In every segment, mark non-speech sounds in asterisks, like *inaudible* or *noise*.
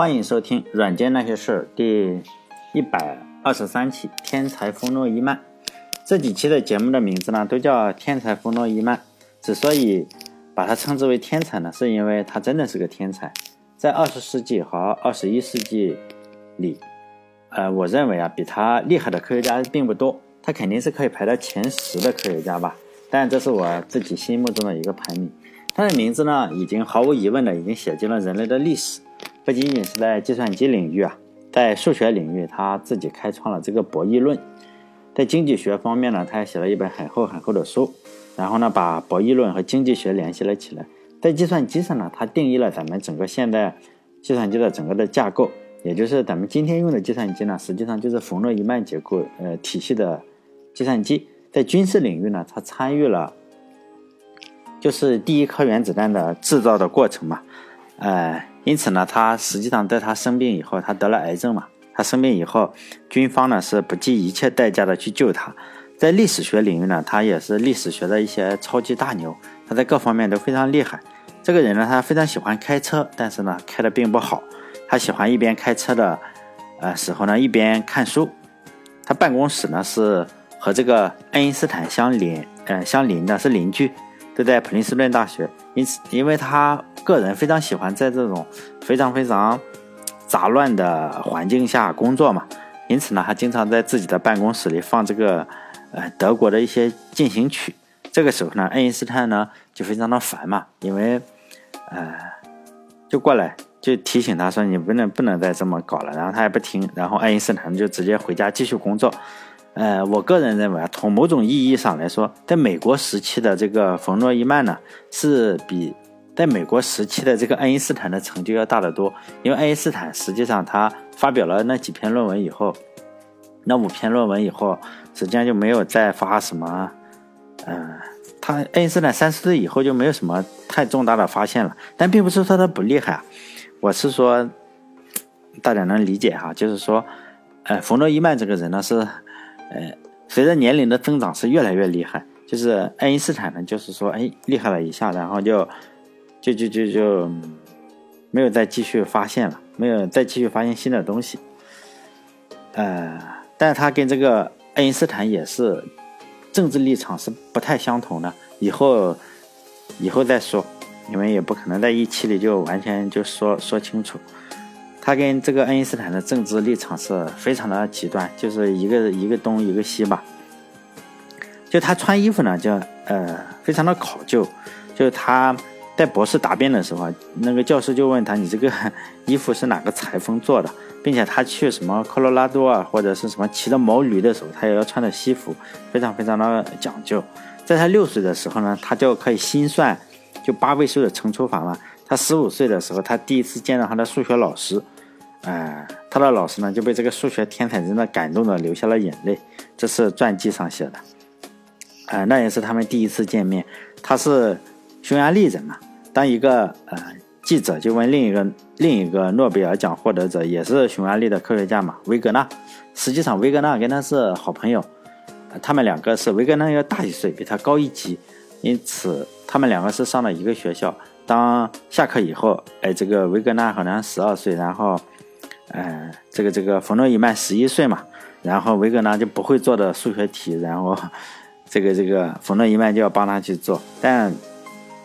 欢迎收听《软件那些事》第一百二十三期《天才冯诺伊曼》。这几期的节目的名字呢，都叫“天才冯诺伊曼”。之所以把它称之为天才呢，是因为他真的是个天才。在二十世纪和二十一世纪里，呃，我认为啊，比他厉害的科学家并不多。他肯定是可以排到前十的科学家吧？但这是我自己心目中的一个排名。他的名字呢，已经毫无疑问的已经写进了人类的历史。不仅仅是在计算机领域啊，在数学领域，他自己开创了这个博弈论。在经济学方面呢，他也写了一本很厚很厚的书，然后呢，把博弈论和经济学联系了起来。在计算机上呢，他定义了咱们整个现代计算机的整个的架构，也就是咱们今天用的计算机呢，实际上就是冯诺依曼结构呃体系的计算机。在军事领域呢，他参与了就是第一颗原子弹的制造的过程嘛，呃。因此呢，他实际上在他生病以后，他得了癌症嘛。他生病以后，军方呢是不计一切代价的去救他。在历史学领域呢，他也是历史学的一些超级大牛，他在各方面都非常厉害。这个人呢，他非常喜欢开车，但是呢，开的并不好。他喜欢一边开车的，呃时候呢，一边看书。他办公室呢是和这个爱因斯坦相邻，呃相邻的是邻居。就在普林斯顿大学，因此，因为他个人非常喜欢在这种非常非常杂乱的环境下工作嘛，因此呢，他经常在自己的办公室里放这个呃德国的一些进行曲。这个时候呢，爱因斯坦呢就非常的烦嘛，因为呃就过来就提醒他说你不能不能再这么搞了，然后他也不听，然后爱因斯坦就直接回家继续工作。呃，我个人认为啊，从某种意义上来说，在美国时期的这个冯诺依曼呢，是比在美国时期的这个爱因斯坦的成就要大得多。因为爱因斯坦实际上他发表了那几篇论文以后，那五篇论文以后，实际上就没有再发什么。嗯，他爱因斯坦三十岁以后就没有什么太重大的发现了。但并不是说他不厉害啊，我是说大家能理解哈，就是说，呃，冯诺依曼这个人呢是。呃，随着年龄的增长是越来越厉害。就是爱因斯坦呢，就是说，哎，厉害了一下，然后就，就就就就，没有再继续发现了，没有再继续发现新的东西。呃，但是他跟这个爱因斯坦也是政治立场是不太相同的。以后，以后再说，因为也不可能在一期里就完全就说说清楚。他跟这个爱因斯坦的政治立场是非常的极端，就是一个一个东一个西吧。就他穿衣服呢，就呃非常的考究。就是他在博士答辩的时候，那个教授就问他：“你这个衣服是哪个裁缝做的？”并且他去什么科罗拉多啊，或者是什么骑着毛驴的时候，他也要穿着西服，非常非常的讲究。在他六岁的时候呢，他就可以心算就八位数的乘除法了。他十五岁的时候，他第一次见到他的数学老师，哎，他的老师呢就被这个数学天才真的感动的流下了眼泪。这是传记上写的，哎，那也是他们第一次见面。他是匈牙利人嘛。当一个呃记者就问另一个另一个诺贝尔奖获得者，也是匈牙利的科学家嘛，维格纳。实际上，维格纳跟他是好朋友，他们两个是维格纳要大一岁，比他高一级，因此他们两个是上了一个学校。当下课以后，哎，这个维格纳好像十二岁，然后，呃，这个这个冯诺依曼十一岁嘛，然后维格纳就不会做的数学题，然后 *laughs* 这个这个冯诺依曼就要帮他去做，但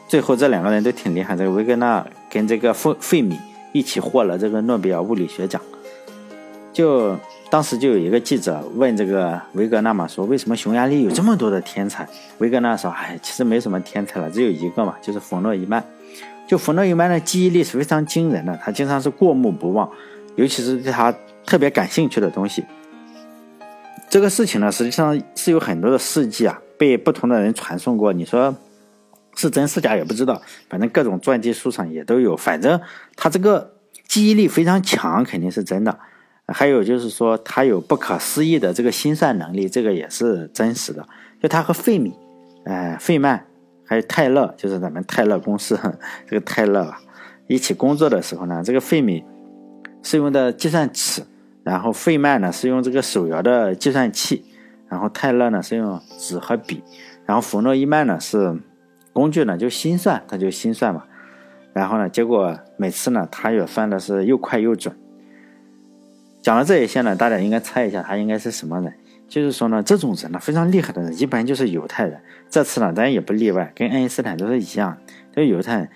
最后这两个人都挺厉害，这个维格纳跟这个费费米一起获了这个诺贝尔物理学奖，就。当时就有一个记者问这个维格纳嘛，说为什么匈牙利有这么多的天才？维格纳说，哎，其实没什么天才了，只有一个嘛，就是冯诺依曼。就冯诺依曼的记忆力是非常惊人的，他经常是过目不忘，尤其是对他特别感兴趣的东西。这个事情呢，实际上是有很多的事迹啊，被不同的人传送过。你说是真是假也不知道，反正各种传记书上也都有。反正他这个记忆力非常强，肯定是真的。还有就是说，他有不可思议的这个心算能力，这个也是真实的。就他和费米、呃费曼还有泰勒，就是咱们泰勒公司 *laughs* 这个泰勒，一起工作的时候呢，这个费米是用的计算尺，然后费曼呢是用这个手摇的计算器，然后泰勒呢是用纸和笔，然后冯诺依曼呢是工具呢就心算，他就心算嘛。然后呢，结果每次呢，他也算的是又快又准。讲了这一些呢，大家应该猜一下他应该是什么人？就是说呢，这种人呢非常厉害的人，一般就是犹太人。这次呢，咱也不例外，跟爱因斯坦都是一样，都是犹太人。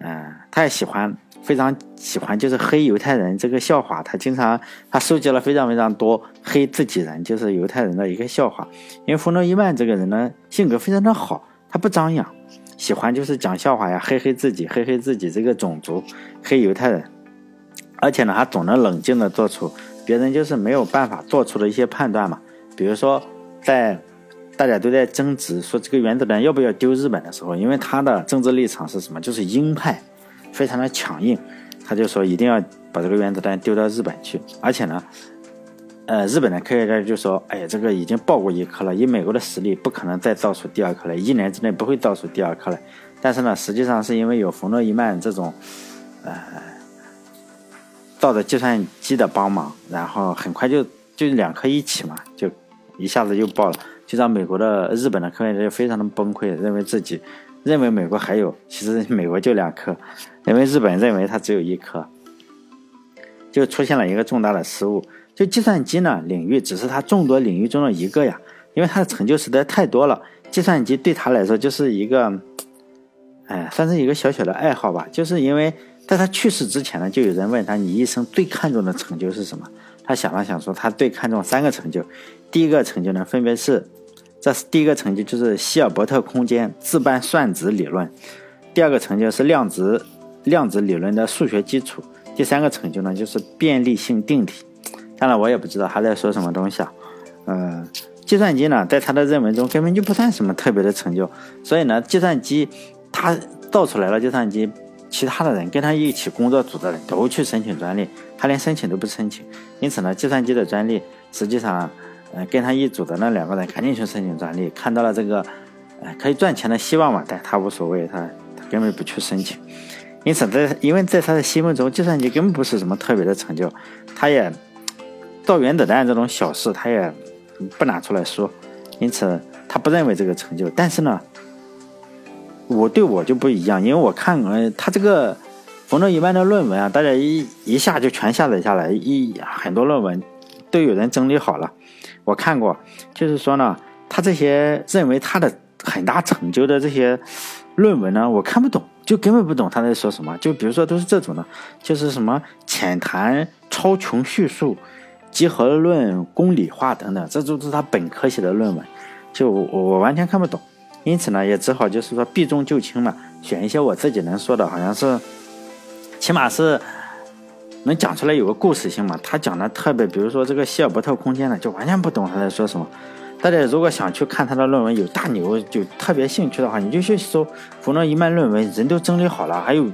嗯，他也喜欢，非常喜欢，就是黑犹太人这个笑话。他经常他收集了非常非常多黑自己人，就是犹太人的一个笑话。因为弗洛伊曼这个人呢，性格非常的好，他不张扬，喜欢就是讲笑话呀，黑黑自己，黑黑自己这个种族，黑犹太人。而且呢，他总能冷静的做出别人就是没有办法做出的一些判断嘛。比如说，在大家都在争执说这个原子弹要不要丢日本的时候，因为他的政治立场是什么？就是鹰派，非常的强硬。他就说一定要把这个原子弹丢到日本去。而且呢，呃，日本的科学家就说：“哎，这个已经爆过一颗了，以美国的实力，不可能再造出第二颗来，一年之内不会造出第二颗来。”但是呢，实际上是因为有冯诺依曼这种，呃。照着计算机的帮忙，然后很快就就两颗一起嘛，就一下子就爆了，就让美国的、日本的科学家就非常的崩溃，认为自己认为美国还有，其实 *laughs* 美国就两颗，因为日本认为它只有一颗，就出现了一个重大的失误。就计算机呢领域只是它众多领域中的一个呀，因为它的成就实在太多了，计算机对他来说就是一个，哎，算是一个小小的爱好吧，就是因为。在他去世之前呢，就有人问他：“你一生最看重的成就是什么？”他想了想说：“他最看重三个成就。第一个成就呢，分别是，这是第一个成就就是希尔伯特空间自伴算子理论；第二个成就是量子量子理论的数学基础；第三个成就呢，就是便利性定理。当然，我也不知道他在说什么东西啊。嗯，计算机呢，在他的认为中根本就不算什么特别的成就，所以呢，计算机他造出来了计算机。其他的人跟他一起工作组的人都去申请专利，他连申请都不申请。因此呢，计算机的专利实际上，呃，跟他一组的那两个人赶紧去申请专利，看到了这个，呃，可以赚钱的希望嘛，但他无所谓，他他根本不去申请。因此，在因为在他的心目中，计算机根本不是什么特别的成就，他也造原子弹这种小事他也不拿出来说，因此他不认为这个成就。但是呢。我对我就不一样，因为我看呃他这个冯诺依曼的论文啊，大家一一下就全下载下来，一很多论文都有人整理好了。我看过，就是说呢，他这些认为他的很大成就的这些论文呢，我看不懂，就根本不懂他在说什么。就比如说都是这种的，就是什么浅谈超穷叙述、集合论公理化等等，这都是他本科写的论文，就我我完全看不懂。因此呢，也只好就是说避重就轻嘛，选一些我自己能说的，好像是，起码是能讲出来有个故事性嘛。他讲的特别，比如说这个希尔伯特空间呢，就完全不懂他在说什么。大家如果想去看他的论文，有大牛就特别兴趣的话，你就去搜弗洛伊曼论文，人都整理好了，还有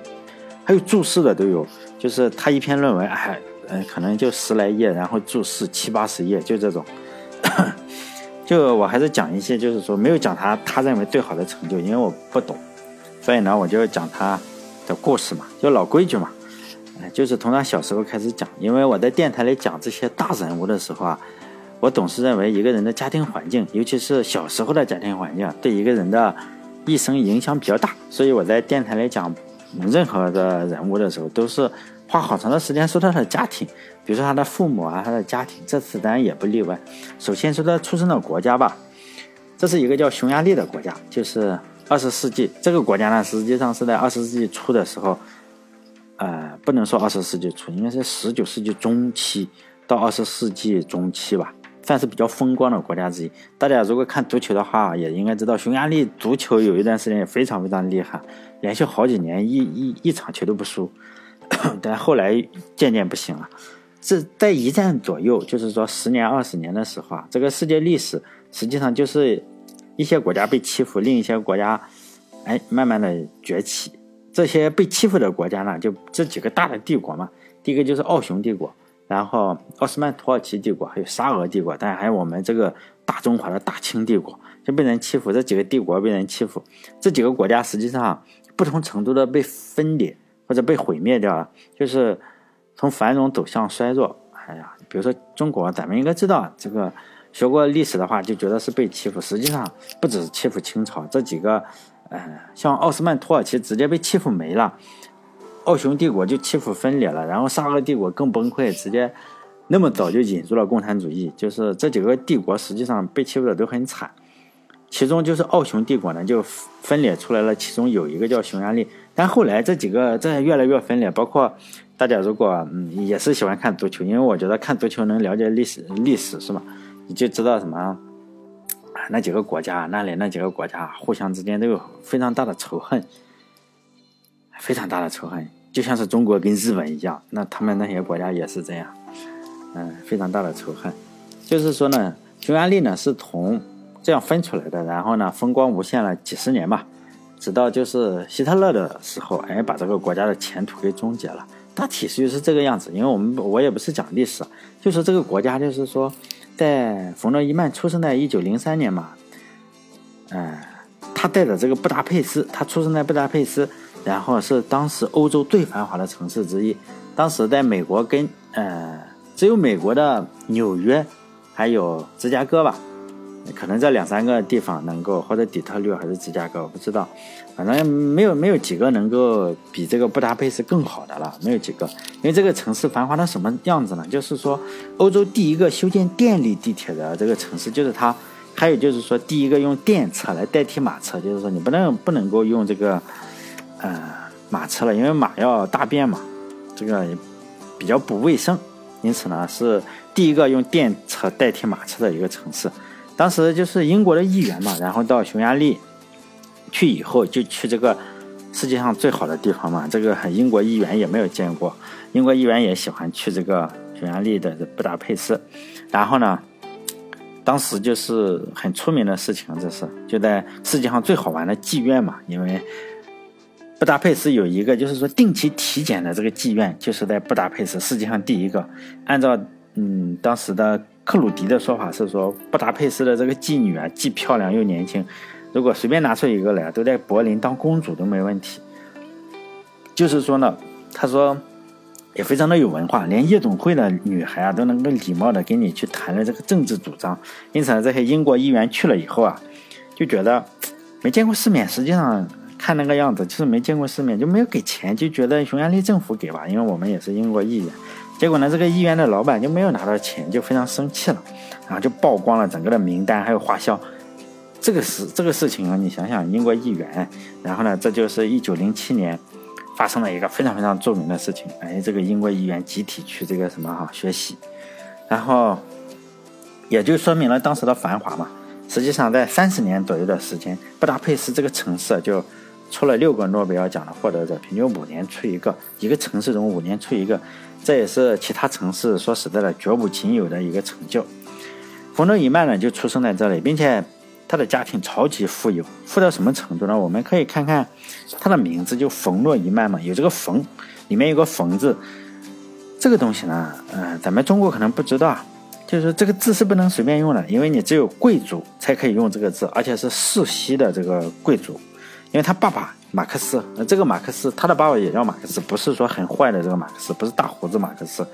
还有注释的都有，就是他一篇论文，哎，嗯，可能就十来页，然后注释七八十页，就这种。*coughs* 就我还是讲一些，就是说没有讲他他认为最好的成就，因为我不懂，所以呢，我就讲他的故事嘛，就老规矩嘛，就是从他小时候开始讲。因为我在电台里讲这些大人物的时候啊，我总是认为一个人的家庭环境，尤其是小时候的家庭环境，对一个人的一生影响比较大。所以我在电台里讲任何的人物的时候，都是花好长的时间说他的家庭。比如说他的父母啊，他的家庭，这次当然也不例外。首先说他出生的国家吧，这是一个叫匈牙利的国家，就是二十世纪这个国家呢，实际上是在二十世纪初的时候，呃，不能说二十世纪初，应该是十九世纪中期到二十世纪中期吧，算是比较风光的国家之一。大家如果看足球的话，也应该知道匈牙利足球有一段时间也非常非常厉害，连续好几年一一一场球都不输，*coughs* 但后来渐渐不行了。这在一战左右，就是说十年、二十年的时候啊，这个世界历史实际上就是一些国家被欺负，另一些国家哎慢慢的崛起。这些被欺负的国家呢，就这几个大的帝国嘛，第一个就是奥匈帝国，然后奥斯曼土耳其帝国，还有沙俄帝国，当然还有我们这个大中华的大清帝国，就被人欺负。这几个帝国被人欺负，这几个国家实际上不同程度的被分裂或者被毁灭掉了，就是。从繁荣走向衰弱，哎呀，比如说中国，咱们应该知道这个学过历史的话，就觉得是被欺负。实际上不止欺负清朝这几个，嗯，像奥斯曼土耳其直接被欺负没了，奥匈帝国就欺负分裂了，然后沙俄帝国更崩溃，直接那么早就引入了共产主义。就是这几个帝国实际上被欺负的都很惨，其中就是奥匈帝国呢就分裂出来了，其中有一个叫匈牙利，但后来这几个这越来越分裂，包括大家如果嗯也是喜欢看足球，因为我觉得看足球能了解历史历史是吧？你就知道什么。那几个国家，那里那几个国家互相之间都有非常大的仇恨，非常大的仇恨，就像是中国跟日本一样，那他们那些国家也是这样，嗯，非常大的仇恨。就是说呢，匈牙利呢是从这样分出来的，然后呢风光无限了几十年吧，直到就是希特勒的时候，哎，把这个国家的前途给终结了。大体是就是这个样子，因为我们我也不是讲历史，就是这个国家就是说。在冯诺依曼出生在一九零三年嘛，嗯，他带着这个布达佩斯，他出生在布达佩斯，然后是当时欧洲最繁华的城市之一。当时在美国跟呃，只有美国的纽约，还有芝加哥吧。可能在两三个地方能够，或者底特律还是芝加哥，我不知道，反正没有没有几个能够比这个布达佩斯更好的了，没有几个。因为这个城市繁华到什么样子呢？就是说，欧洲第一个修建电力地铁的这个城市就是它，还有就是说，第一个用电车来代替马车，就是说你不能不能够用这个呃马车了，因为马要大便嘛，这个比较不卫生，因此呢是第一个用电车代替马车的一个城市。当时就是英国的议员嘛，然后到匈牙利去以后，就去这个世界上最好的地方嘛。这个英国议员也没有见过，英国议员也喜欢去这个匈牙利的布达佩斯。然后呢，当时就是很出名的事情，这是就在世界上最好玩的妓院嘛。因为布达佩斯有一个就是说定期体检的这个妓院，就是在布达佩斯世界上第一个。按照嗯当时的。克鲁迪的说法是说，布达佩斯的这个妓女啊，既漂亮又年轻，如果随便拿出一个来，都在柏林当公主都没问题。就是说呢，他说也非常的有文化，连夜总会的女孩啊都能够礼貌的跟你去谈论这个政治主张。因此呢，这些英国议员去了以后啊，就觉得没见过世面。实际上看那个样子，就是没见过世面，就没有给钱，就觉得匈牙利政府给吧，因为我们也是英国议员。结果呢，这个医院的老板就没有拿到钱，就非常生气了，然后就曝光了整个的名单还有花销。这个事这个事情啊，你想想，英国议员，然后呢，这就是一九零七年发生了一个非常非常著名的事情。哎，这个英国议员集体去这个什么哈学习，然后也就说明了当时的繁华嘛。实际上，在三十年左右的时间，布达佩斯这个城市就出了六个诺贝尔奖的获得者，平均五年出一个，一个城市中五年出一个。这也是其他城市说实在的绝无仅有的一个成就。冯诺依曼呢就出生在这里，并且他的家庭超级富有，富到什么程度呢？我们可以看看他的名字，就冯诺依曼嘛，有这个冯，里面有个冯字。这个东西呢，嗯，咱们中国可能不知道，就是这个字是不能随便用的，因为你只有贵族才可以用这个字，而且是世袭的这个贵族，因为他爸爸。马克思，这个马克思，他的爸爸也叫马克思，不是说很坏的这个马克思，不是大胡子马克思，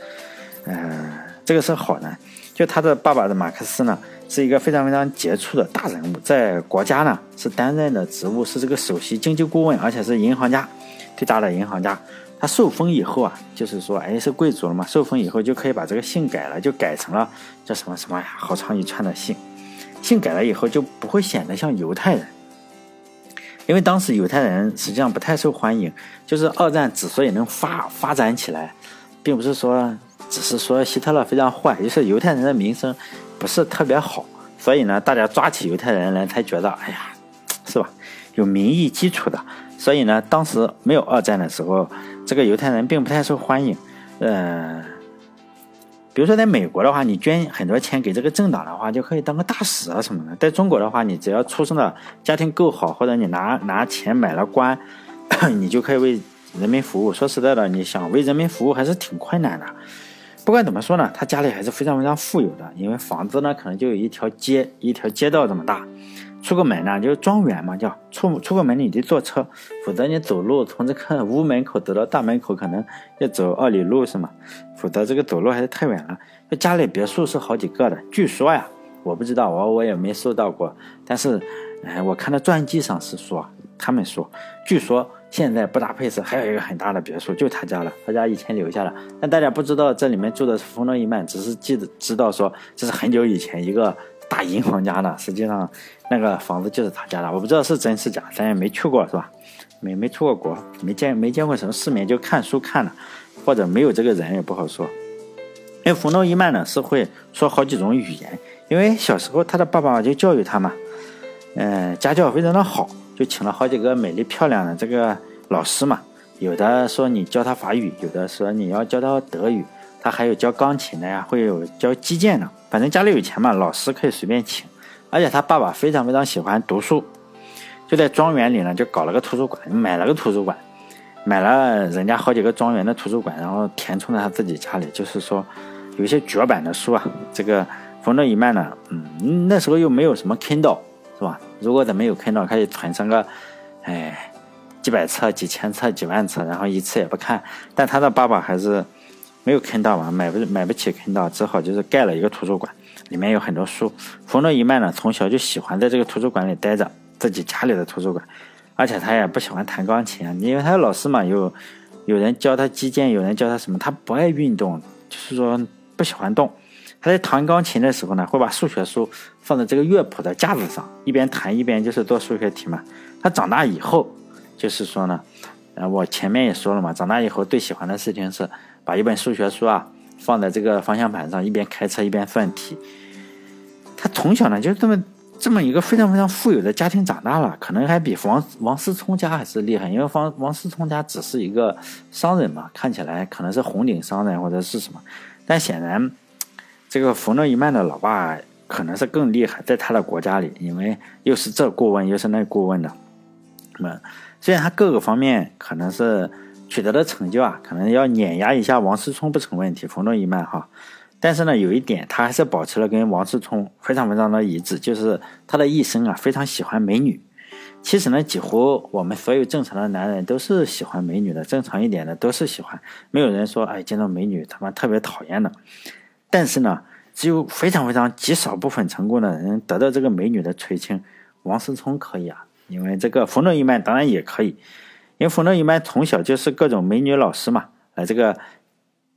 嗯，这个是好人。就他的爸爸的马克思呢，是一个非常非常杰出的大人物，在国家呢是担任的职务是这个首席经济顾问，而且是银行家，最大的银行家。他受封以后啊，就是说，哎，是贵族了嘛，受封以后就可以把这个姓改了，就改成了叫什么什么呀，好长一串的姓，姓改了以后就不会显得像犹太人。因为当时犹太人实际上不太受欢迎，就是二战之所以能发发展起来，并不是说只是说希特勒非常坏，就是犹太人的名声不是特别好，所以呢，大家抓起犹太人来才觉得，哎呀，是吧？有民意基础的，所以呢，当时没有二战的时候，这个犹太人并不太受欢迎，嗯。比如说，在美国的话，你捐很多钱给这个政党的话，就可以当个大使啊什么的。在中国的话，你只要出生的家庭够好，或者你拿拿钱买了官，*coughs* 你就可以为人民服务。说实在的，你想为人民服务还是挺困难的。不管怎么说呢，他家里还是非常非常富有的，因为房子呢可能就有一条街一条街道这么大。出个门呢，就是庄园嘛，叫出出个门你得坐车，否则你走路从这个屋门口走到大门口可能要走二里路是吗？否则这个走路还是太远了。这家里别墅是好几个的，据说呀，我不知道，我我也没收到过，但是，哎，我看到传记上是说，他们说，据说现在布达佩斯还有一个很大的别墅，就他家了，他家以前留下了。但大家不知道这里面住的是冯诺依曼，只是记得知道说这是很久以前一个大银行家呢，实际上那个房子就是他家的。我不知道是真是假，咱也没去过，是吧？没没出过国，没见没见过什么世面，就看书看了，或者没有这个人也不好说。因为冯诺依曼呢是会说好几种语言，因为小时候他的爸爸就教育他嘛，嗯，家教非常的好。就请了好几个美丽漂亮的这个老师嘛，有的说你教他法语，有的说你要教他德语，他还有教钢琴的呀，会有教击剑的。反正家里有钱嘛，老师可以随便请。而且他爸爸非常非常喜欢读书，就在庄园里呢，就搞了个图书馆，买了个图书馆，买了人家好几个庄园的图书馆，然后填充在他自己家里。就是说，有一些绝版的书啊，这个冯诺依曼呢，嗯，那时候又没有什么 Kindle。是吧？如果咱没有看到，可以存上个，哎，几百册、几千册、几万册，然后一次也不看。但他的爸爸还是没有坑到嘛，买不买不起坑到，只好就是盖了一个图书馆，里面有很多书。冯诺依曼呢，从小就喜欢在这个图书馆里待着，自己家里的图书馆，而且他也不喜欢弹钢琴，因为他的老师嘛，有有人教他击剑，有人教他什么，他不爱运动，就是说不喜欢动。他在弹钢琴的时候呢，会把数学书放在这个乐谱的架子上，一边弹一边就是做数学题嘛。他长大以后，就是说呢，呃，我前面也说了嘛，长大以后最喜欢的事情是把一本数学书啊放在这个方向盘上，一边开车一边算题。他从小呢就这么这么一个非常非常富有的家庭长大了，可能还比王王思聪家还是厉害，因为王王思聪家只是一个商人嘛，看起来可能是红顶商人或者是什么，但显然。这个冯诺依曼的老爸可能是更厉害，在他的国家里，因为又是这顾问又是那顾问的。那么，虽然他各个方面可能是取得的成就啊，可能要碾压一下王思聪不成问题。冯诺依曼哈，但是呢，有一点他还是保持了跟王思聪非常非常的一致，就是他的一生啊非常喜欢美女。其实呢，几乎我们所有正常的男人都是喜欢美女的，正常一点的都是喜欢，没有人说哎见到美女他妈特别讨厌的。但是呢，只有非常非常极少部分成功的人得到这个美女的垂青。王思聪可以啊，因为这个冯诺依曼当然也可以，因为冯诺依曼从小就是各种美女老师嘛，来这个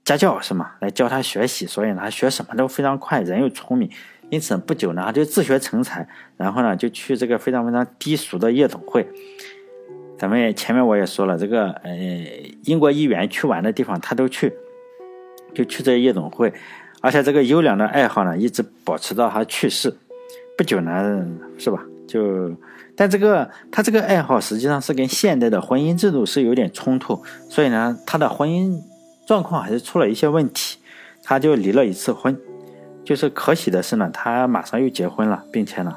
家教是嘛？来教他学习，所以呢，他学什么都非常快，人又聪明，因此不久呢，他就自学成才，然后呢，就去这个非常非常低俗的夜总会。咱们前面我也说了，这个呃，英国议员去玩的地方他都去，就去这夜总会。而且这个优良的爱好呢，一直保持到他去世不久呢，是吧？就，但这个他这个爱好实际上是跟现代的婚姻制度是有点冲突，所以呢，他的婚姻状况还是出了一些问题，他就离了一次婚。就是可喜的是呢，他马上又结婚了，并且呢，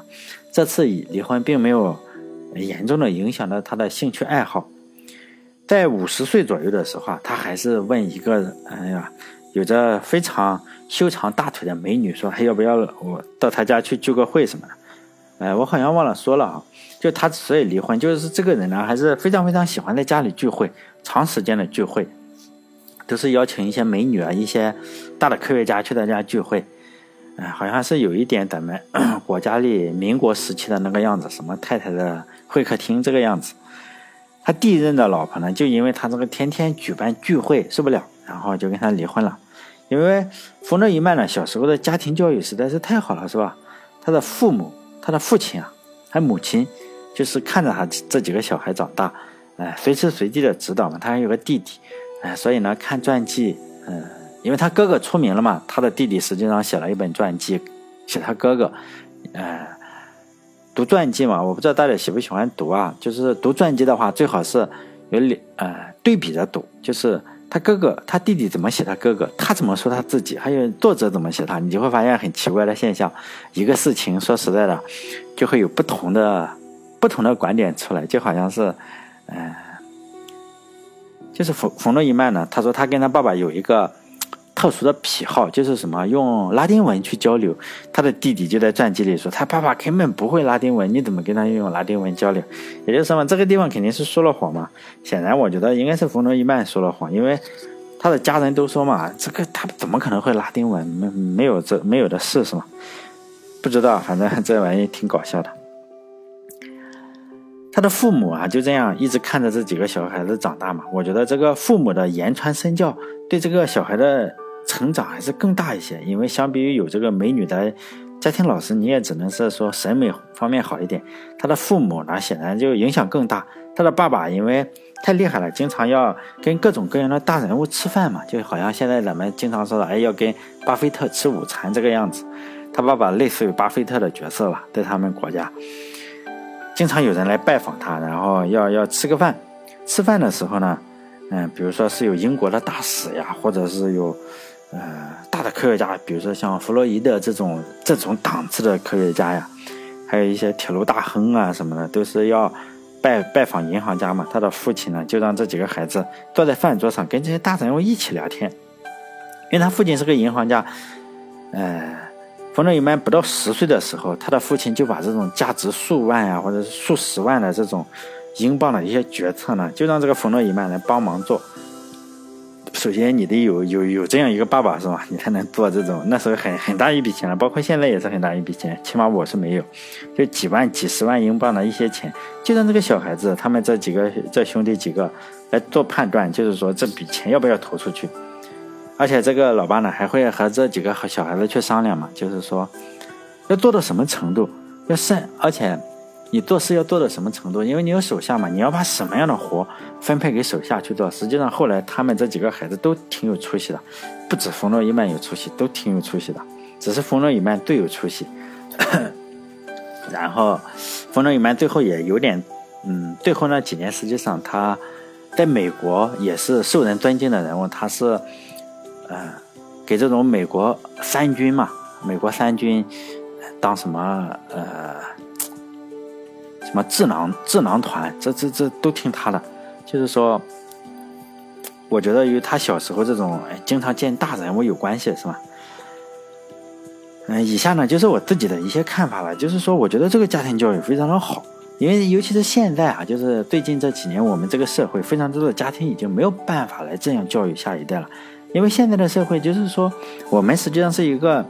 这次离婚并没有严重的影响到他的兴趣爱好。在五十岁左右的时候啊，他还是问一个，哎呀。有着非常修长大腿的美女说：“还要不要我到他家去聚个会什么的？”哎，我好像忘了说了啊。就他所以离婚，就是这个人呢还是非常非常喜欢在家里聚会，长时间的聚会，都是邀请一些美女啊、一些大的科学家去他家聚会。哎，好像是有一点咱们 *coughs* 国家里民国时期的那个样子，什么太太的会客厅这个样子。他第一任的老婆呢，就因为他这个天天举办聚会受不了，然后就跟他离婚了。因为冯诺依曼呢，小时候的家庭教育实在是太好了，是吧？他的父母，他的父亲啊，还母亲，就是看着他这几个小孩长大，哎，随时随地的指导嘛。他还有个弟弟，哎，所以呢，看传记，嗯，因为他哥哥出名了嘛，他的弟弟实际上写了一本传记，写他哥哥，呃，读传记嘛，我不知道大家喜不喜欢读啊？就是读传记的话，最好是有两，呃，对比着读，就是。他哥哥、他弟弟怎么写他哥哥？他怎么说他自己？还有作者怎么写他？你就会发现很奇怪的现象。一个事情说实在的，就会有不同的、不同的观点出来，就好像是，嗯，就是冯冯诺依曼呢，他说他跟他爸爸有一个。特殊的癖好就是什么？用拉丁文去交流。他的弟弟就在传记里说，他爸爸根本不会拉丁文，你怎么跟他用拉丁文交流？也就是说嘛，这个地方肯定是说了谎嘛。显然，我觉得应该是冯诺依曼说了谎，因为他的家人都说嘛，这个他怎么可能会拉丁文？没没有这没有的事是吗？不知道，反正这玩意挺搞笑的。他的父母啊就这样一直看着这几个小孩子长大嘛。我觉得这个父母的言传身教对这个小孩的成长还是更大一些，因为相比于有这个美女的家庭老师，你也只能是说审美方面好一点。他的父母呢，显然就影响更大。他的爸爸因为太厉害了，经常要跟各种各样的大人物吃饭嘛，就好像现在咱们经常说的，哎，要跟巴菲特吃午餐这个样子。他爸爸类似于巴菲特的角色了，在他们国家，经常有人来拜访他，然后要要吃个饭。吃饭的时候呢，嗯，比如说是有英国的大使呀，或者是有呃大的科学家，比如说像弗洛伊德这种这种档次的科学家呀，还有一些铁路大亨啊什么的，都是要拜拜访银行家嘛。他的父亲呢，就让这几个孩子坐在饭桌上跟这些大人物一起聊天，因为他父亲是个银行家，呃。冯诺依曼不到十岁的时候，他的父亲就把这种价值数万呀，或者是数十万的这种英镑的一些决策呢，就让这个冯诺依曼来帮忙做。首先，你得有有有这样一个爸爸是吧？你才能做这种那时候很很大一笔钱了，包括现在也是很大一笔钱，起码我是没有，就几万、几十万英镑的一些钱，就让这个小孩子他们这几个这兄弟几个来做判断，就是说这笔钱要不要投出去。而且这个老爸呢，还会和这几个小孩子去商量嘛，就是说，要做到什么程度，要善，而且你做事要做到什么程度，因为你有手下嘛，你要把什么样的活分配给手下去做。实际上后来他们这几个孩子都挺有出息的，不止冯诺依曼有出息，都挺有出息的，只是冯诺依曼最有出息。然后，冯诺依曼最后也有点，嗯，最后那几年实际上他在美国也是受人尊敬的人物，他是。呃，给这种美国三军嘛，美国三军当什么呃什么智囊智囊团，这这这都听他的。就是说，我觉得与他小时候这种经常见大人物有关系，是吧？嗯，以下呢就是我自己的一些看法了。就是说，我觉得这个家庭教育非常的好，因为尤其是现在啊，就是最近这几年，我们这个社会非常多的家庭已经没有办法来这样教育下一代了。因为现在的社会就是说，我们实际上是一个，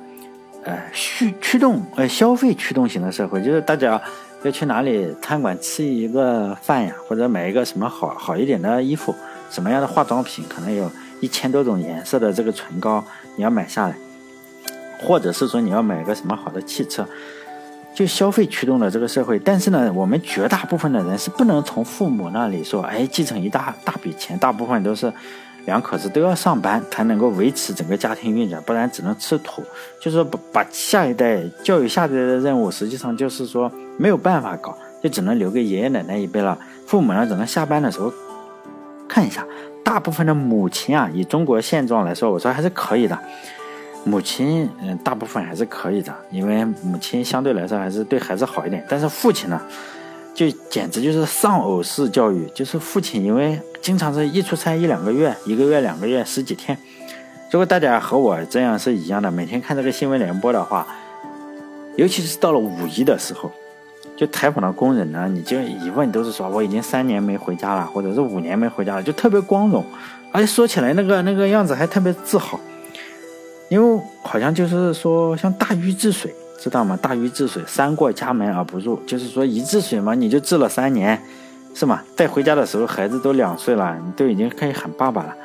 呃，驱驱动呃消费驱动型的社会，就是大家要去哪里餐馆吃一个饭呀，或者买一个什么好好一点的衣服，什么样的化妆品，可能有一千多种颜色的这个唇膏，你要买下来，或者是说你要买个什么好的汽车，就消费驱动的这个社会。但是呢，我们绝大部分的人是不能从父母那里说，哎，继承一大大笔钱，大部分都是。两口子都要上班才能够维持整个家庭运转，不然只能吃土。就是，把把下一代教育下一代的任务，实际上就是说没有办法搞，就只能留给爷爷奶奶一辈了。父母呢，只能下班的时候看一下。大部分的母亲啊，以中国现状来说，我说还是可以的。母亲，嗯，大部分还是可以的，因为母亲相对来说还是对孩子好一点。但是父亲呢？就简直就是丧偶式教育，就是父亲因为经常是一出差一两个月，一个月两个月十几天。如果大家和我这样是一样的，每天看这个新闻联播的话，尤其是到了五一的时候，就采访的工人呢，你就一问都是说我已经三年没回家了，或者是五年没回家了，就特别光荣，而且说起来那个那个样子还特别自豪，因为好像就是说像大禹治水。知道吗？大禹治水，三过家门而不入，就是说一治水嘛，你就治了三年，是吗？再回家的时候，孩子都两岁了，你都已经可以喊爸爸了。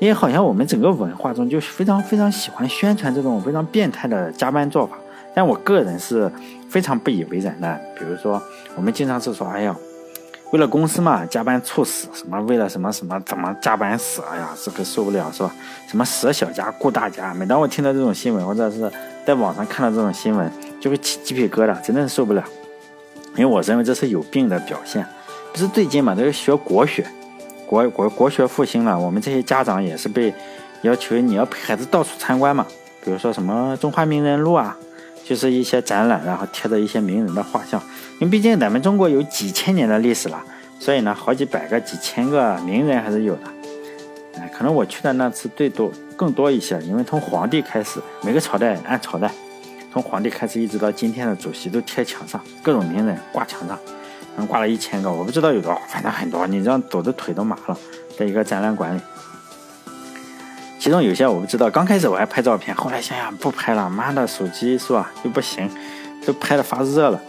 因为好像我们整个文化中就是非常非常喜欢宣传这种非常变态的加班做法，但我个人是非常不以为然的。比如说，我们经常是说，哎呀。为了公司嘛，加班猝死什么？为了什么什么？怎么加班死？哎呀，这个受不了，是吧？什么舍小家顾大家？每当我听到这种新闻，或者是在网上看到这种新闻，就会起鸡皮疙瘩，真的是受不了。因为我认为这是有病的表现。不是最近嘛，都是学国学，国国国学复兴了，我们这些家长也是被要求你要陪孩子到处参观嘛，比如说什么中华名人录啊。就是一些展览，然后贴的一些名人的画像，因为毕竟咱们中国有几千年的历史了，所以呢，好几百个、几千个名人还是有的。哎，可能我去的那次最多更多一些，因为从皇帝开始，每个朝代按朝代，从皇帝开始一直到今天的主席都贴墙上，各种名人挂墙上，挂了一千个，我不知道有多少，反正很多，你这样走的腿都麻了，在一个展览馆里。其中有些我不知道，刚开始我还拍照片，后来想想不拍了，妈的手机是吧又不行，都拍的发热了，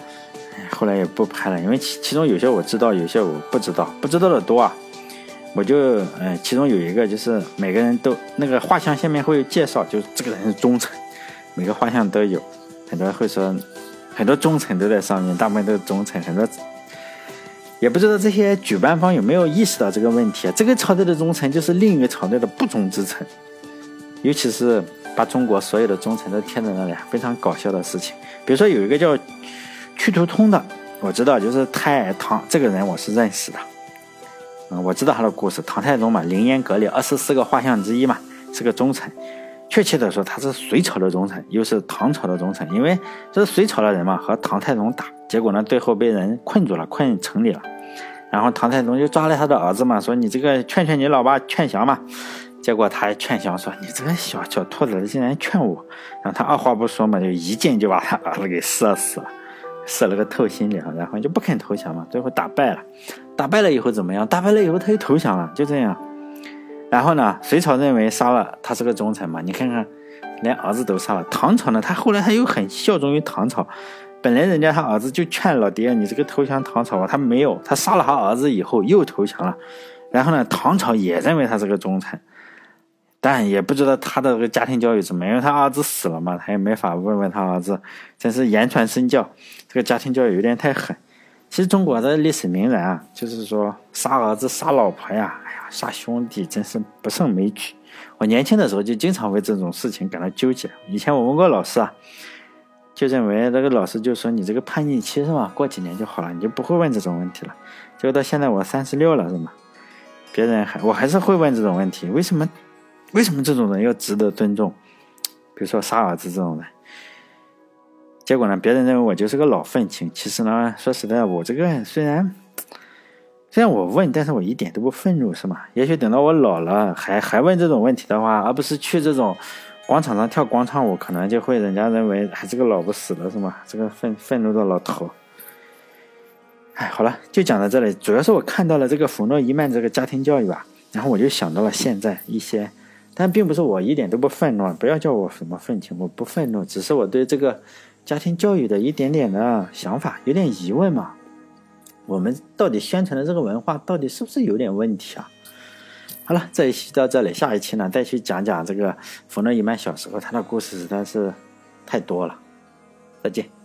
后来也不拍了，因为其其中有些我知道，有些我不知道，不知道的多啊。我就嗯，其中有一个就是每个人都那个画像下面会介绍，就是这个人是忠臣，每个画像都有，很多人会说很多忠臣都在上面，大部分都是忠臣，很多也不知道这些举办方有没有意识到这个问题啊？这个朝代的忠臣就是另一个朝代的不忠之臣，尤其是把中国所有的忠臣都贴在那里，非常搞笑的事情。比如说有一个叫屈突通的，我知道就是太唐这个人，我是认识的。嗯，我知道他的故事。唐太宗嘛，凌烟阁里二十四个画像之一嘛，是个忠臣。确切的说，他是隋朝的忠臣，又是唐朝的忠臣。因为这是隋朝的人嘛，和唐太宗打，结果呢，最后被人困住了，困城里了。然后唐太宗就抓了他的儿子嘛，说你这个劝劝你老爸劝降嘛。结果他还劝降说，你这个小小兔子竟然劝我。然后他二话不说嘛，就一箭就把他儿子给射死了。射了个透心凉，然后就不肯投降嘛，最后打败了。打败了以后怎么样？打败了以后他又投降了，就这样。然后呢，隋朝认为杀了他是个忠臣嘛，你看看，连儿子都杀了。唐朝呢，他后来他又很效忠于唐朝，本来人家他儿子就劝老爹，你这个投降唐朝吧，他没有，他杀了他儿子以后又投降了。然后呢，唐朝也认为他是个忠臣。但也不知道他的这个家庭教育怎么，因为他儿子死了嘛，他也没法问问他儿子。真是言传身教，这个家庭教育有点太狠。其实中国的历史名人啊，就是说杀儿子、杀老婆呀，哎呀，杀兄弟，真是不胜枚举。我年轻的时候就经常为这种事情感到纠结。以前我问过老师啊，就认为那个老师就说你这个叛逆期是吧？过几年就好了，你就不会问这种问题了。结果到现在我三十六了是吗？别人还我还是会问这种问题，为什么？为什么这种人要值得尊重？比如说杀儿子这种人，结果呢，别人认为我就是个老愤青。其实呢，说实在，我这个虽然虽然我问，但是我一点都不愤怒，是吗？也许等到我老了，还还问这种问题的话，而不是去这种广场上跳广场舞，可能就会人家认为还是个老不死的，是吗？这个愤愤怒的老头。哎，好了，就讲到这里。主要是我看到了这个弗洛伊曼这个家庭教育吧，然后我就想到了现在一些。但并不是我一点都不愤怒，不要叫我什么愤青，我不愤怒，只是我对这个家庭教育的一点点的想法有点疑问嘛。我们到底宣传的这个文化到底是不是有点问题啊？好了，这一期到这里，下一期呢再去讲讲这个冯诺依曼小时候他的故事，实在是太多了。再见。